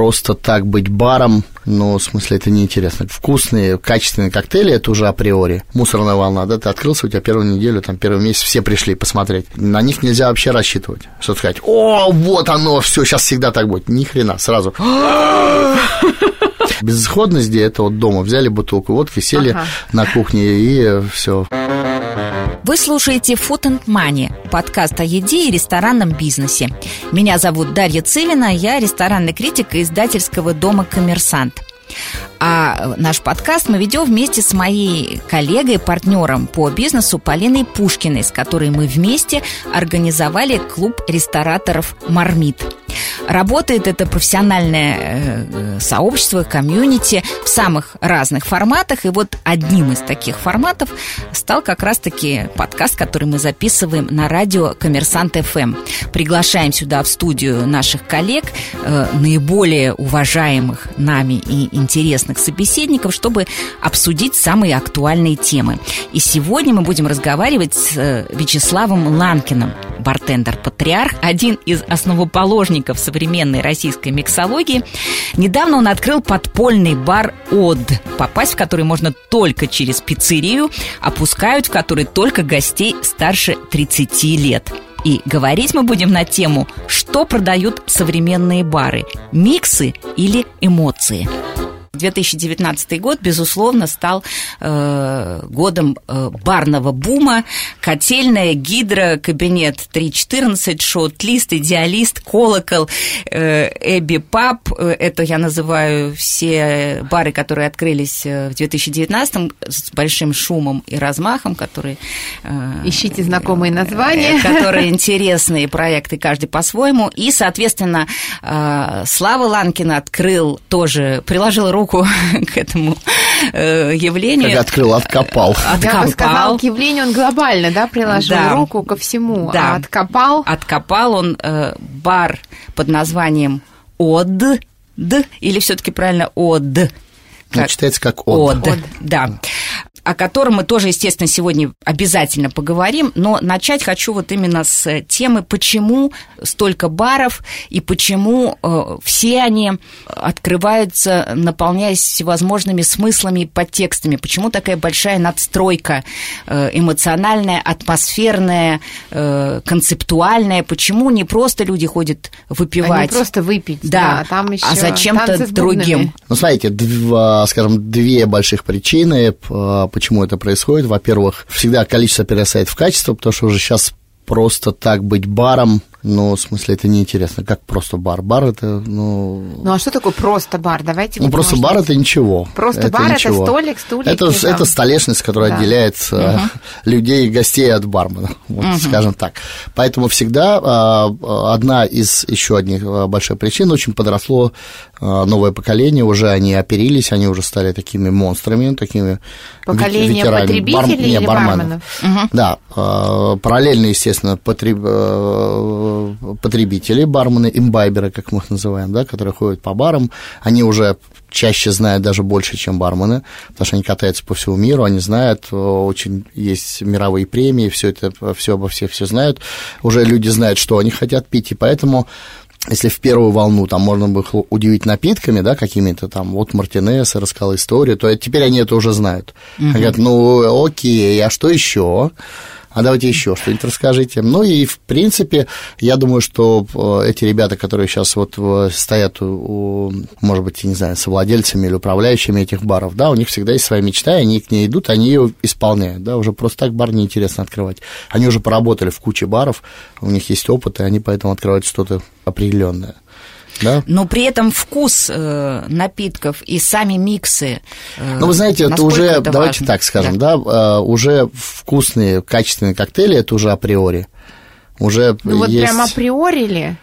просто так быть баром, ну, в смысле, это неинтересно. Вкусные, качественные коктейли, это уже априори. Мусорная волна, да, ты открылся, у тебя первую неделю, там, первый месяц все пришли посмотреть. На них нельзя вообще рассчитывать. Что сказать, о, вот оно, все, сейчас всегда так будет. Ни хрена, сразу. Безысходность, где это вот дома взяли бутылку водки, сели ага. на кухне и все. Вы слушаете Food and Money, подкаст о еде и ресторанном бизнесе. Меня зовут Дарья Цивина, я ресторанный критик издательского дома «Коммерсант». А наш подкаст мы ведем вместе с моей коллегой, партнером по бизнесу Полиной Пушкиной, с которой мы вместе организовали клуб рестораторов «Мармит». Работает это профессиональное э, сообщество, комьюнити в самых разных форматах. И вот одним из таких форматов стал как раз-таки подкаст, который мы записываем на радио «Коммерсант ФМ». Приглашаем сюда в студию наших коллег, э, наиболее уважаемых нами и интересных собеседников, чтобы обсудить самые актуальные темы. И сегодня мы будем разговаривать с э, Вячеславом Ланкиным, бартендер-патриарх, один из основоположников современной российской миксологии. Недавно он открыл подпольный бар «Од», попасть в который можно только через пиццерию, опускают в который только гостей старше 30 лет. И говорить мы будем на тему, что продают современные бары – миксы или эмоции. 2019 год, безусловно, стал э, годом э, барного бума. Котельная, гидро, кабинет 3.14, шот-лист, идеалист, колокол, э, Эбби Паб. Э, это я называю все бары, которые открылись э, в 2019 с большим шумом и размахом, которые... Э, Ищите знакомые названия. Э, которые интересные проекты, каждый по-своему. И, соответственно, э, Слава Ланкина открыл тоже, приложил руку руку к этому э, явлению. Как открыл, откопал. Откопал. Я бы сказал, к явлению он глобально, да, приложил да. руку ко всему. Да. А откопал? Откопал он э, бар под названием ОД, или все-таки правильно ОД? Как... Ну, читается как ОД. ОД, да о котором мы тоже, естественно, сегодня обязательно поговорим, но начать хочу вот именно с темы, почему столько баров и почему э, все они открываются, наполняясь всевозможными смыслами и подтекстами, почему такая большая надстройка э, эмоциональная, атмосферная, э, концептуальная, почему не просто люди ходят выпивать. А не просто выпить, да, да там еще а зачем-то другим. Ну, смотрите, два, скажем, две больших причины почему это происходит. Во-первых, всегда количество перерастает в качество, потому что уже сейчас просто так быть баром ну, в смысле, это неинтересно. Как просто бар? Бар это, ну... Ну, а что такое просто бар? Давайте... Ну, просто бар это ничего. Просто это бар ничего. это столик, стулья. Это, там. это столешность, которая да. отделяет угу. людей гостей от бармена, вот, угу. скажем так. Поэтому всегда а, одна из еще одних а, больших причин, очень подросло новое поколение, уже они оперились, они уже стали такими монстрами, такими Поколение ветеранами. потребителей Бар... или Не, барменов? Угу. Да, параллельно, естественно, потреб потребители, бармены, имбайберы, как мы их называем, да, которые ходят по барам, они уже чаще знают даже больше, чем бармены, потому что они катаются по всему миру, они знают, э, очень есть мировые премии, все это, все обо всех все знают, уже люди знают, что они хотят пить, и поэтому если в первую волну там можно было удивить напитками, да, какими-то там, вот Мартинес рассказал историю, то теперь они это уже знают. Угу. Они говорят, ну, окей, а что еще? А давайте еще что-нибудь расскажите. Ну и, в принципе, я думаю, что э, эти ребята, которые сейчас вот стоят, у, может быть, не знаю, совладельцами или управляющими этих баров, да, у них всегда есть своя мечта, и они к ней идут, они ее исполняют, да, уже просто так бар неинтересно открывать. Они уже поработали в куче баров, у них есть опыт, и они поэтому открывают что-то определенное да? но при этом вкус э, напитков и сами миксы. Э, ну, вы знаете, это уже, это давайте важно? так скажем, да, да э, уже вкусные, качественные коктейли, это уже априори. Уже ну, вот есть... прям априори ли?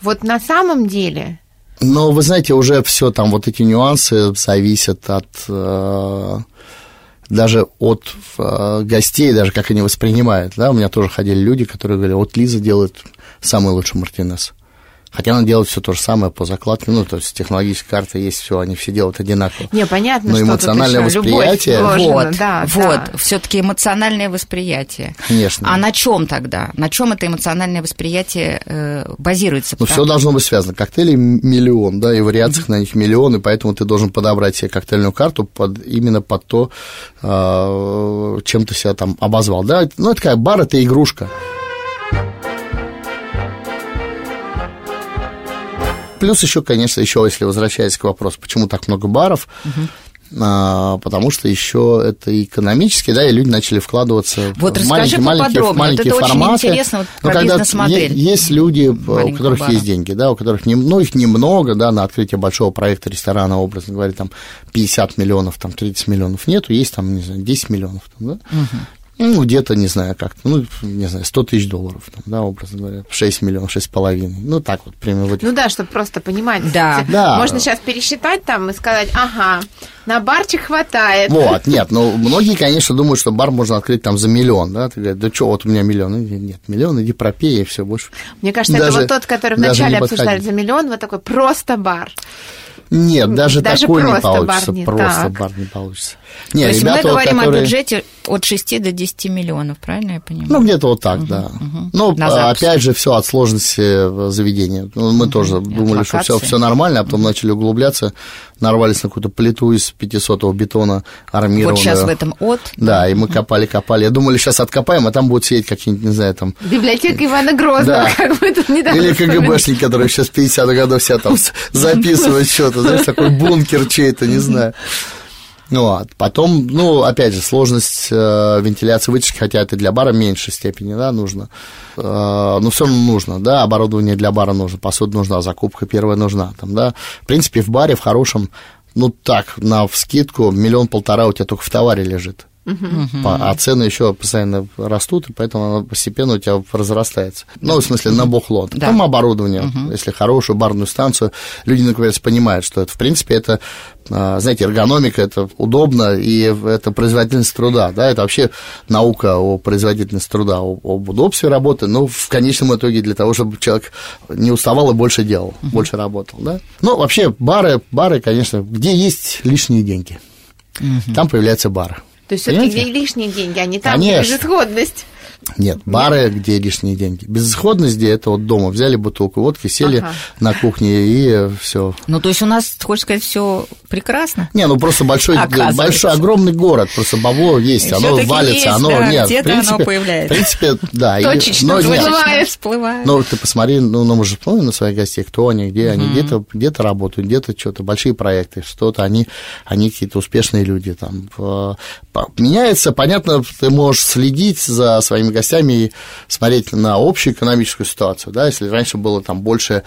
Вот на самом деле... Ну, вы знаете, уже все там, вот эти нюансы зависят от... Э, даже от э, гостей, даже как они воспринимают, да, у меня тоже ходили люди, которые говорили, вот Лиза делает самый лучший мартинес. Хотя она делает все то же самое по закладке, ну, то есть технологическая карта есть, все, они все делают одинаково. Не, понятно, Но что эмоциональное тут восприятие. любовь Вот, да, вот, да. все-таки эмоциональное восприятие. Конечно. А на чем тогда? На чем это эмоциональное восприятие э, базируется? Ну, все должно быть связано. Коктейлей миллион, да, и вариаций на них миллион, и поэтому ты должен подобрать себе коктейльную карту под, именно под то, а, чем ты себя там обозвал. Да, ну, это такая бар, это игрушка. Плюс еще, конечно, еще если возвращаясь к вопросу, почему так много баров, а, потому что еще это экономически, да, и люди начали вкладываться Вот в маленькие, маленькие. Вот маленькие это очень форматы. интересно, вот Ну, про когда Есть люди, у маленького которых бара. есть деньги, да, у которых, не, ну, их немного, да, на открытие большого проекта ресторана, образно говоря, там 50 миллионов, там 30 миллионов нету, есть там, не знаю, 10 миллионов, там, да. Ну, где-то, не знаю, как-то, ну, не знаю, 100 тысяч долларов, там, да, образно говоря, 6 миллионов, 6,5, ну, так вот, примерно. вот. Ну да, чтобы просто понимать. Да. Да. Можно сейчас пересчитать там и сказать, ага, на барчик хватает. Вот, нет, ну, многие, конечно, думают, что бар можно открыть там за миллион, да, ты говоришь, да что, вот у меня миллион, Ну, нет, миллион, иди пропей, и все, больше. Мне кажется, Даже- это вот тот, который вначале обсуждали за миллион, вот такой просто бар. Нет, даже, Даже такой не просто бар получится, не просто так. бар не получится. То Не, есть ребята, мы говорим которые- о бюджете от 6 до 10 миллионов, правильно я понимаю? Ну, где-то вот так, да. Ну, На а, опять же, все от сложности э, заведения. Ну, мы тоже от думали, что все, все нормально, а потом начали углубляться, нарвались на какую-то плиту из 500 бетона армированную. вот сейчас в этом от. Да, и мы копали, копали. Я думали, сейчас откопаем, а там будут сидеть какие-нибудь, не знаю, там... Библиотека Ивана Грозного, Да. как мы тут недавно Или. КГБшники, которые сейчас в 50-х годов себя там записывают что-то, знаешь, такой бункер чей-то, не знаю. Ну, вот. потом, ну, опять же, сложность э, вентиляции вытяжки, хотя это для бара в меньшей степени, да, нужно. Э, но все равно нужно, да, оборудование для бара нужно, посуда нужна, закупка первая нужна, там, да. В принципе, в баре, в хорошем, ну, так, на вскидку, миллион-полтора у тебя только в товаре лежит. По- А цены еще постоянно растут, и поэтому оно постепенно у тебя разрастается. Ну, в смысле, на бухло. Да. Там оборудование, если хорошую барную станцию, люди, наконец, понимают, что это, в принципе, это, а, знаете, эргономика, это удобно, и это производительность труда, да, это вообще наука о производительности труда, об удобстве работы, но в конечном итоге для того, чтобы человек не уставал и больше делал, больше работал, да. Ну, вообще, бары, бары, конечно, где есть лишние деньги, там появляются бары. То есть все-таки лишние деньги, а не там, Конечно. безысходность. Нет, бары, где лишние деньги. Безысходность, где это вот дома взяли бутылку водки, сели Ага. на кухне и все. Ну, то есть у нас, хочешь сказать, все прекрасно? Не, ну просто большой, большой, огромный город, просто бабло есть, оно валится, есть, оно да, нет. где-то принципе, оно появляется. В принципе, да. и- Точечно но нет. всплывает. Всплывает. всплывает. Ну, ты посмотри, ну, ну, мы же вспомним на своих гостей, кто они, где они, где-то где работают, где-то что-то, большие проекты, что-то, они, они какие-то успешные люди там. Э, Меняется, понятно, ты можешь следить за своими гостями и смотреть на общую экономическую ситуацию, да, если раньше было там больше,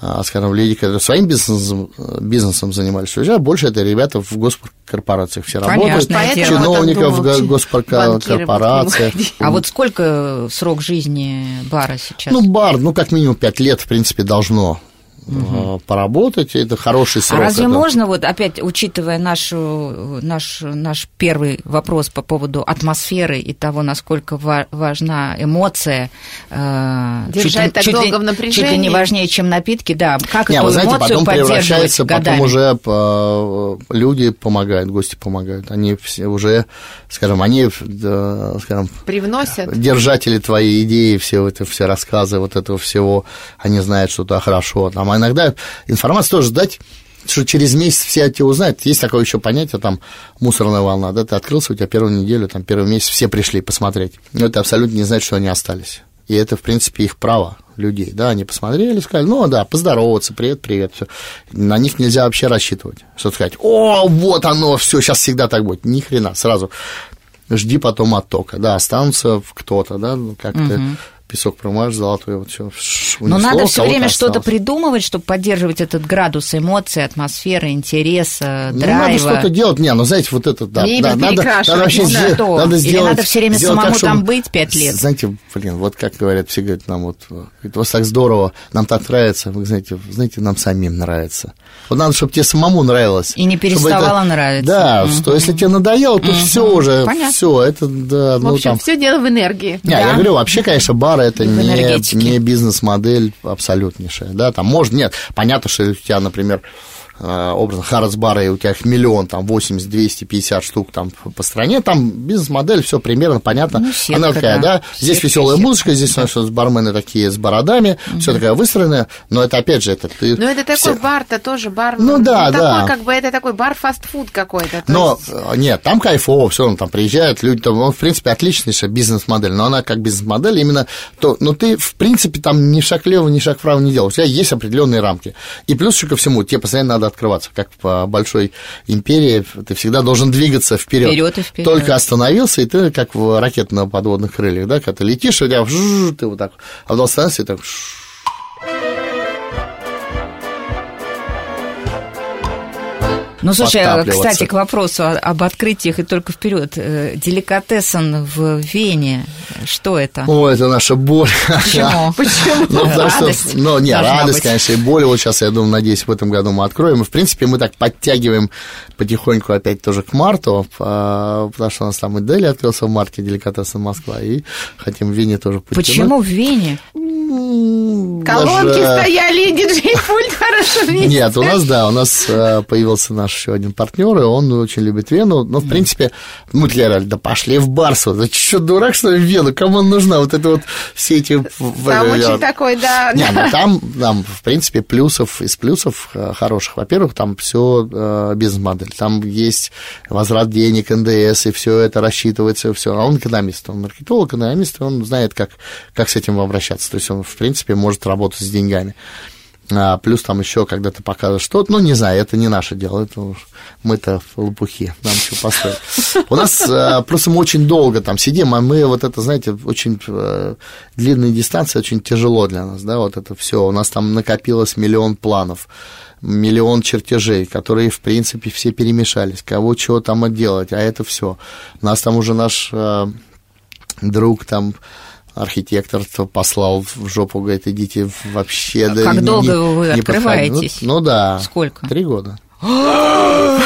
э, скажем, люди, которые своим бизнесом, бизнесом занимались, сейчас больше это ребята в госкорпорациях все Конечно. работают, чиновников в думал, госкорпорациях. банкиры А вот сколько срок жизни бара сейчас? Ну, бар, ну, как минимум 5 лет, в принципе, должно э, поработать. Это хороший А срок. разве это- можно, вот опять учитывая нашу, наш, наш первый вопрос по поводу атмосферы и того, насколько ва- важна эмоция, э, Держать так чуть, долго ли, в чуть ли напряжении? не важнее, чем напитки, да, как Не, эту вы знаете, эмоцию потом превращается, годами? потом уже э, люди помогают, гости помогают. Они все уже, скажем, они, скажем, Привносят. держатели твоей идеи, все это, все рассказы вот этого всего, они знают, что это хорошо. Там, а иногда информацию тоже дать, что через месяц все о тебе узнают. Есть такое еще понятие, там, мусорная волна, да, ты открылся, у тебя первую неделю, там, первый месяц все пришли посмотреть. Но это абсолютно не значит, что они остались. И это, в принципе, их право людей, да, они посмотрели, сказали, ну, да, поздороваться, привет, привет, все. На них нельзя вообще рассчитывать, что сказать, о, вот оно, все, сейчас всегда так будет. Ни хрена, сразу жди потом оттока, да, останутся кто-то, да, ну, как песок промажешь, золотой, вот все. Но надо все время что-то придумывать, чтобы поддерживать этот градус эмоций, атмосферы, интереса, Ну, драйва. надо что-то делать. Не, ну, знаете, вот это, да. Мебель да надо, надо вообще не знаю, сделать, что. надо Или сделать, надо всё время сделать самому так, там чтобы- быть пять лет? Знаете, блин, вот как говорят, все говорят нам, вот, у вас так здорово, нам так нравится, вы знаете, знаете, нам самим нравится. Вот надо, чтобы тебе самому нравилось. И не переставало нравиться. Да, что если тебе надоело, то все уже, Понятно. все, это, да, В ну, общем, там... все дело в энергии. Не, я говорю, вообще, конечно, бары это не, не бизнес-модель абсолютнейшая, да, там можно, нет, понятно, что у тебя, например, образно Харрисбара, и у тебя их миллион, там 80, 250 штук там по стране, там бизнес-модель, все примерно понятно. Ну, сетка, Она такая, да, да здесь веселая музыка, здесь да. что бармены такие с бородами, угу. все такая выстроенная, но это опять же это ты. Ну это такой бар-то тоже бар. Ну да, ну, да. Такой, как бы это такой бар фастфуд какой-то. Но есть... Э, нет, там кайфово, все, он там приезжает, люди там, он в принципе отличнейшая бизнес-модель, но она как бизнес-модель именно то, но ты в принципе там ни шаг влево, ни шаг вправо не делаешь, у тебя есть определенные рамки. И плюс еще ко всему, тебе постоянно надо надо открываться. Как по большой империи, ты всегда должен двигаться вперед. Вперед и вперед. Только остановился, и ты как в ракете на подводных крыльях, да, когда ты летишь, и у тебя ты вот так, а потом остановился, и так Ну, слушай, а, кстати, к вопросу об открытиях и только вперед. Э, деликатесен в Вене, что это? О, это наша боль. Почему? Почему? Ну, радость. Что, ну, не, радость, быть. конечно, и боль. Вот сейчас, я думаю, надеюсь, в этом году мы откроем. И, в принципе, мы так подтягиваем потихоньку опять тоже к марту, а, потому что у нас там и Дели открылся в марте, деликатесен Москва, и хотим в Вене тоже подтянуть. Почему в Вене? Колонки даже... стояли, диджей-пульт хорошо вместе. Нет, у нас, да, у нас э, появился наш еще один партнер, и он очень любит Вену. Но, в принципе, мы для да пошли в Барсу. Да что, дурак, что ли, в Вену? Кому нужна вот это вот все эти... Там очень такой, да. Не, ну там, там, в принципе, плюсов, из плюсов э, хороших. Во-первых, там все э, бизнес-модель. Там есть возврат денег, НДС, и все это рассчитывается, все. А он экономист, он маркетолог, экономист, он знает, как, как с этим обращаться. То есть он, в принципе, может работать с деньгами. А, плюс там еще, когда ты показываешь что-то, ну, не знаю, это не наше дело, это уж мы-то лопухи, нам что поставить. У нас а, просто мы очень долго там сидим, а мы вот это, знаете, очень а, длинные дистанции, очень тяжело для нас, да, вот это все. У нас там накопилось миллион планов, миллион чертежей, которые, в принципе, все перемешались, кого чего там отделать, а это все. У нас там уже наш а, друг там архитектор послал в жопу, говорит, идите вообще... А да, как долго не, вы не открываетесь? Ну, ну да. Сколько? Три года.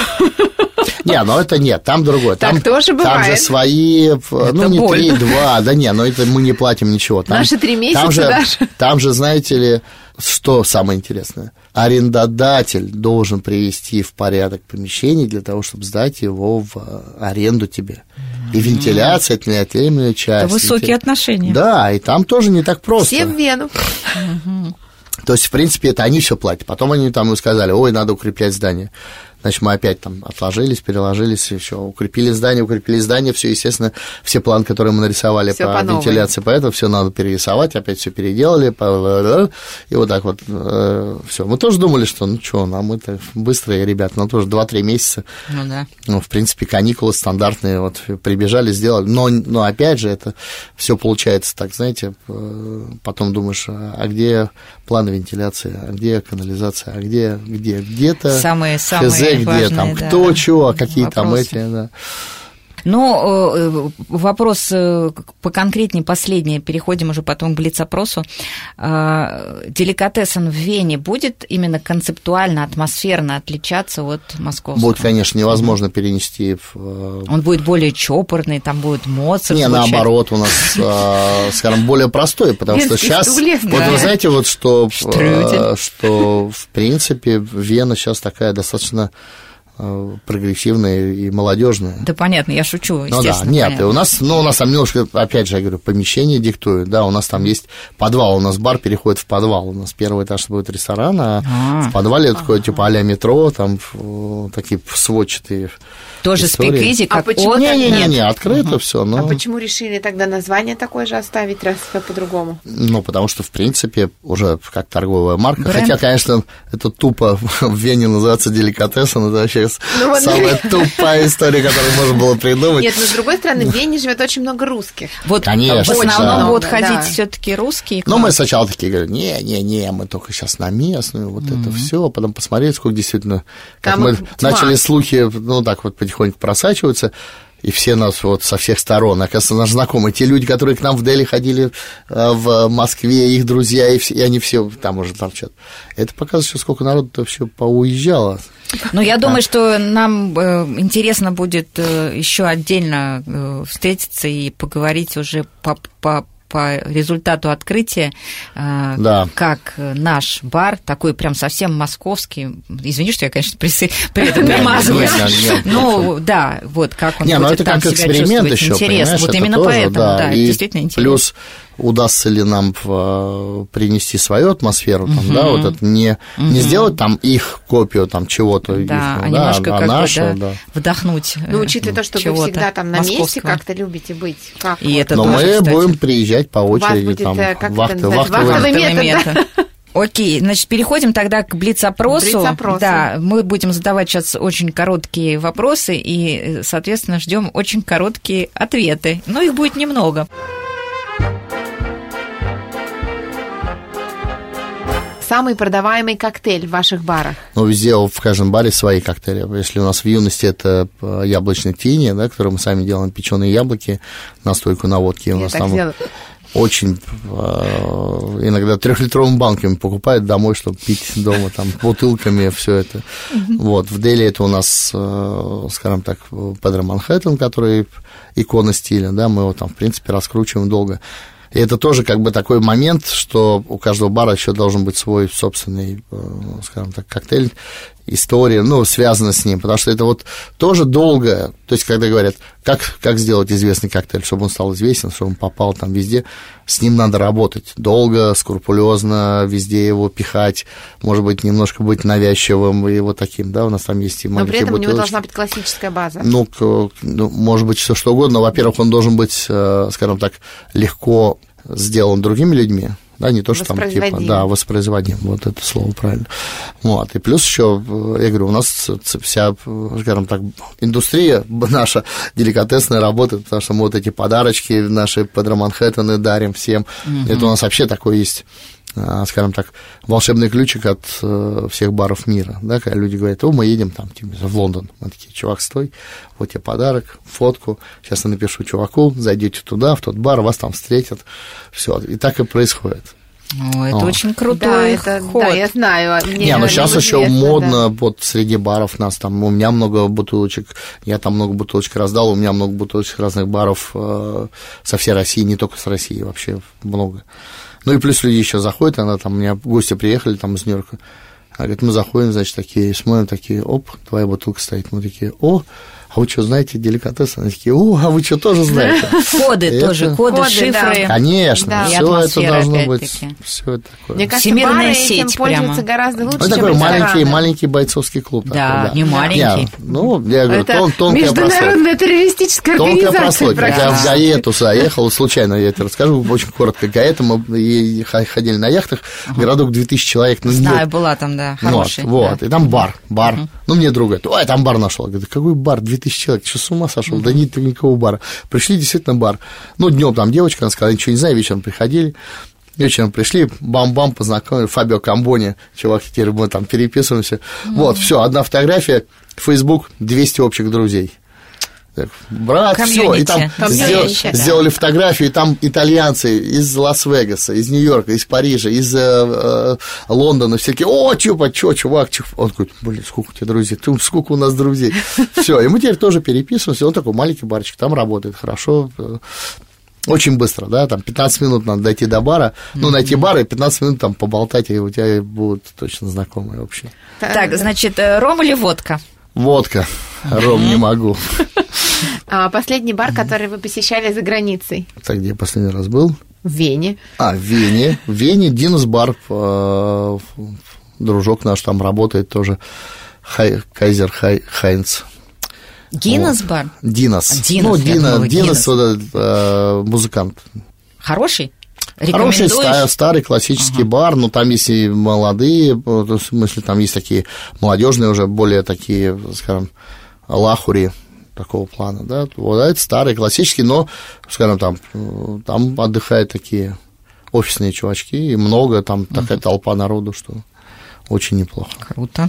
Не, ну это нет, там другое. Там, так тоже бывает. Там же свои, это ну не три, два, да не, но это мы не платим ничего. Там, Наши три месяца там же, даже. Там же, знаете ли, что самое интересное? Арендодатель должен привести в порядок помещение для того, чтобы сдать его в аренду тебе. И вентиляция это неотъемлемая часть. Это высокие отношения. Да, и там тоже не так просто. Все в Вену. То есть, в принципе, это они все платят. Потом они там сказали, ой, надо укреплять здание. Значит, мы опять там отложились, переложились, и все, укрепили здание, укрепили здание, все, естественно, все планы, которые мы нарисовали всё по, по вентиляции, по этому, все надо перерисовать, опять все переделали, и вот так вот э, все. Мы тоже думали, что, ну что, нам это быстрые ребята, ну тоже 2-3 месяца. Ну да. Ну, в принципе, каникулы стандартные, вот прибежали, сделали. Но, но опять же, это все получается так, знаете, э, потом думаешь, а где планы вентиляции, а где канализация, а где, где, где-то... Самые-самые где важные, там, да, кто, чего, какие вопросы. там эти, да. Но э, вопрос э, поконкретнее, последний, переходим уже потом к блиц-опросу. Э, деликатесен в Вене будет именно концептуально, атмосферно отличаться от московского? Будет, конечно, невозможно перенести. В... Он будет более чопорный, там будет Моцарт Не, звучать. наоборот, у нас, скажем, более простой, потому что сейчас... Вот вы знаете, вот что, что в принципе Вена сейчас такая достаточно Э, прогрессивная и молодежная. Да понятно, я шучу, Ну да, нет, понятно. у нас, ну, у нас там немножко, опять же, я говорю, помещение диктует, да, у нас там есть подвал, у нас бар переходит в подвал, у нас первый этаж будет ресторан, а, а. в подвале такое, типа, а метро, там такие сводчатые тоже спикизи, а как почему от... Не-не-не, открыто угу. все. Но... А почему решили тогда название такое же оставить, раз по-другому? Ну, потому что, в принципе, уже как торговая марка. Бренд? Хотя, конечно, это тупо в Вене называется деликатесом, это вообще ну, вот... самая тупая история, которую можно было придумать. Нет, но с другой стороны, в Вене живет очень много русских. Вот Конечно, в основном да. будут ходить да. все-таки русские. Ну, мы сначала такие говорим, не-не-не, мы только сейчас на местную, вот mm-hmm. это все, потом посмотреть, сколько действительно, как Там мы тьма. начали слухи, ну, так вот потихоньку просачиваются, и все нас вот со всех сторон, оказывается, наши знакомые, те люди, которые к нам в Дели ходили э, в Москве, их друзья, и, все, и они все там уже торчат. Это показывает, что сколько народу вообще поуезжало. Ну, я думаю, что нам э, интересно будет э, еще отдельно встретиться и поговорить уже по, по по результату открытия, э, да. как наш бар, такой прям совсем московский. Извини, что я, конечно, при, при этом примазываюсь. Ну, да, вот как он ну это как эксперимент еще, Интересно, вот именно поэтому, да, действительно интересно. Плюс удастся ли нам э, принести свою атмосферу, там, угу. да, вот это не, угу. не сделать там их копию там чего-то, да, их, а да, немножко а нашу, да, да. вдохнуть. Ну, учитывая то, что вы всегда там на месте как-то любите быть. Как И это Но тоже, мы кстати. будем приезжать по очереди, там, э, вахты, вахтовый метод. Окей, значит, переходим тогда к блиц-опросу. Блиц да, мы будем задавать сейчас очень короткие вопросы и, соответственно, ждем очень короткие ответы. Но их будет немного. Самый продаваемый коктейль в ваших барах? Ну, везде, в каждом баре свои коктейли. Если у нас в юности это э, яблочный тини, да, который мы сами делаем, печеные яблоки, настойку на водке. У нас там делаю. очень э, иногда трехлитровыми банками покупают домой, чтобы пить дома, там, бутылками, все это. Вот, в Дели это у нас, э, скажем так, Педро Манхэттен, который икона стиля, да, мы его там, в принципе, раскручиваем долго. И это тоже как бы такой момент, что у каждого бара еще должен быть свой собственный, э, скажем так, коктейль, история, ну, связана с ним, потому что это вот тоже долго, то есть, когда говорят, как, как сделать известный коктейль, чтобы он стал известен, чтобы он попал там везде, с ним надо работать долго, скрупулезно, везде его пихать, может быть, немножко быть навязчивым и вот таким, да, у нас там есть и Но при этом бутылочки. у него должна быть классическая база. Ну, ну может быть, все что угодно, во-первых, он должен быть, э, скажем так, легко сделан другими людьми, да, не то, что там типа, да, воспроизводим, вот это слово правильно. Вот, и плюс еще, я говорю, у нас вся, скажем так, индустрия наша деликатесная работает, потому что мы вот эти подарочки наши под Манхэттены дарим всем, угу. это у нас вообще такое есть скажем так, волшебный ключик от э, всех баров мира, да, когда люди говорят, о, мы едем там, типа, в Лондон, мы такие, чувак, стой, вот тебе подарок, фотку, сейчас я напишу чуваку, зайдете туда, в тот бар, вас там встретят, все, и так и происходит. О, это О. очень крутой да, это, ход. Да, я знаю. Мне не, ну сейчас еще модно, да. вот среди баров нас там, у меня много бутылочек, я там много бутылочек раздал, у меня много бутылочек разных баров э, со всей России, не только с России, вообще много. Ну и плюс люди еще заходят, она там, у меня гости приехали там из Нью-Йорка, она говорит, мы заходим, значит, такие, смотрим, такие, оп, твоя бутылка стоит, мы такие, о, а вы что, знаете деликатесы? Они такие, о, а вы что, тоже знаете? Коды тоже, коды, шифры. Конечно, все это должно быть, все это такое. Мне кажется, Всемирная сеть пользуются гораздо лучше, чем такой маленький, маленький бойцовский клуб. Да, не маленький. Ну, я говорю, тонкая Международная террористическая организация. Тонкая прослойка. Я в Гаэту заехал, случайно я это расскажу, очень коротко. Гаэта, мы ходили на яхтах, городок 2000 человек. Ну, Знаю, была там, да, хороший. Вот, и там бар, бар. Ну, мне друг говорит, ой, там бар нашел. Я говорю, какой бар, 2000 человек, что с ума сошел? Да нет никакого бара. Пришли действительно бар. Ну, днем там девочка, она сказала, ничего не знаю, вечером приходили. Вечером пришли, бам-бам, познакомили, Фабио Камбони, чувак, теперь мы там переписываемся. Mm-hmm. Вот, все, одна фотография, Facebook, 200 общих друзей брат, все, и там сдел, да. сделали фотографию, и там итальянцы из Лас-Вегаса, из Нью-Йорка, из Парижа, из э, э, Лондона, всякие, о, чупа, чё, чувак, чё. Он говорит, блин, сколько у тебя друзей, Ты, сколько у нас друзей. Все, и мы теперь тоже переписываемся, он такой маленький барчик, там работает хорошо, э, очень быстро, да, там 15 минут надо дойти до бара, ну, найти бар и 15 минут там поболтать, и у тебя будут точно знакомые вообще. Так, значит, э, ром или водка? Водка. Ром не могу. А последний бар, который вы посещали за границей? Так, где я последний раз был? В Вене. А, в Вене. В Вене Динус бар, э, дружок наш там работает тоже, Хай, Кайзер Хай, Хайнц. Гиннес бар? Динос. Динос, ну, Дина, Динос, вот, э, музыкант. Хороший? Хороший старый, старый классический ага. бар, но там есть и молодые, в смысле, там есть такие молодежные уже, более такие, скажем, лахури такого плана, да, вот это старый, классический, но, скажем, там, там отдыхают такие офисные чувачки, и много, там угу. такая толпа народу, что очень неплохо. Круто.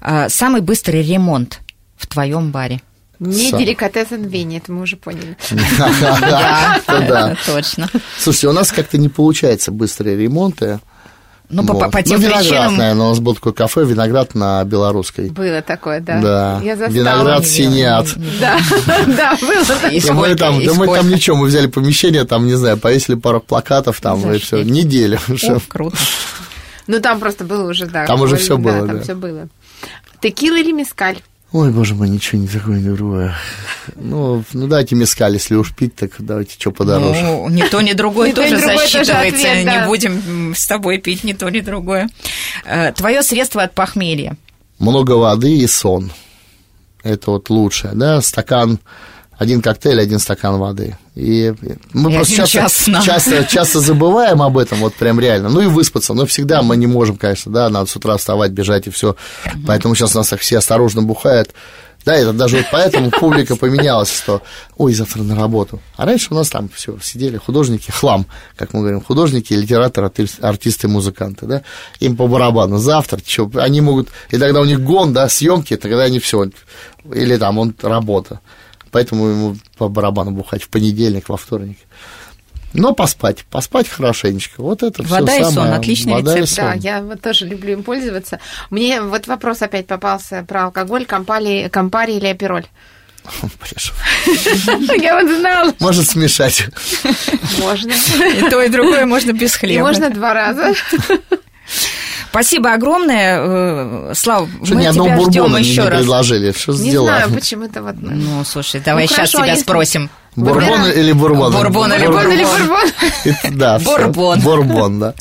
А, самый быстрый ремонт в твоем баре? Не деликатесен Вене, это мы уже поняли. Да, точно. Слушайте, у нас как-то не получается быстрые ремонты. Ну, вот. по, по тем ну, виноград, причинам... наверное, у нас был такое кафе «Виноград» на Белорусской. Было такое, да. Да, Я застала. «Виноград синят». Да, да, было. Да мы там, и да мы там ничего, мы взяли помещение, там, не знаю, повесили пару плакатов, там, и все, неделю. Круто. Ну, там просто было уже, да. Там уже всё было, Там да. все было. Текила или мескаль? Ой, боже мой, ничего не такое, не другое. Ну, ну давайте мескаль, если уж пить, так давайте что подороже. Ну, ни то, ни другое Ни то, ни тоже засчитывается. Не будем с тобой пить ни то, ни другое. Твое средство от похмелья. Много воды и сон. Это вот лучшее, да, стакан, один коктейль, один стакан воды. И мы И просто часто, час часто, часто забываем об этом, вот прям реально. Ну и выспаться, но всегда мы не можем, конечно, да, надо с утра вставать, бежать и все. Поэтому сейчас нас так все осторожно бухают. Да, это даже вот поэтому публика поменялась, что ой, завтра на работу. А раньше у нас там все сидели художники, хлам, как мы говорим, художники, литераторы, арти- артисты, музыканты, да, им по барабану. Завтра, что, они могут, и тогда у них гон, да, съемки, тогда они все, или там он работа. Поэтому ему по барабану бухать в понедельник, во вторник. Но поспать, поспать хорошенечко. Вот это все Вода и сон, самое. отличный Вода и рецепт, Да, сон. я вот тоже люблю им пользоваться. Мне вот вопрос опять попался про алкоголь, компари, компари или апероль. Я вот знала. Может смешать. Можно. И то, и другое можно без И хлеба. можно два раза. Спасибо огромное. Э, Слава, Что мы ни одного бурбона не, еще не раз. предложили. Что Не знаю, почему-то вот... Ну, слушай, давай Ну, сейчас хорошо, тебя если- спросим. Бурбон или бурбон? Бурбон или Бурбон или бурбон. бурбон? Это- Да. Бурбон. Бурбон, да.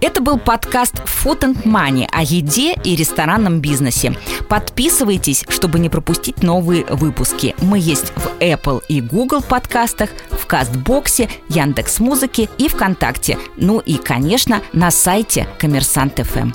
Это был подкаст Food and Money о еде и ресторанном бизнесе. Подписывайтесь, чтобы не пропустить новые выпуски. Мы есть в Apple и Google подкастах, в Кастбоксе, Яндекс Музыке и ВКонтакте. Ну и, конечно, на сайте Коммерсант ФМ.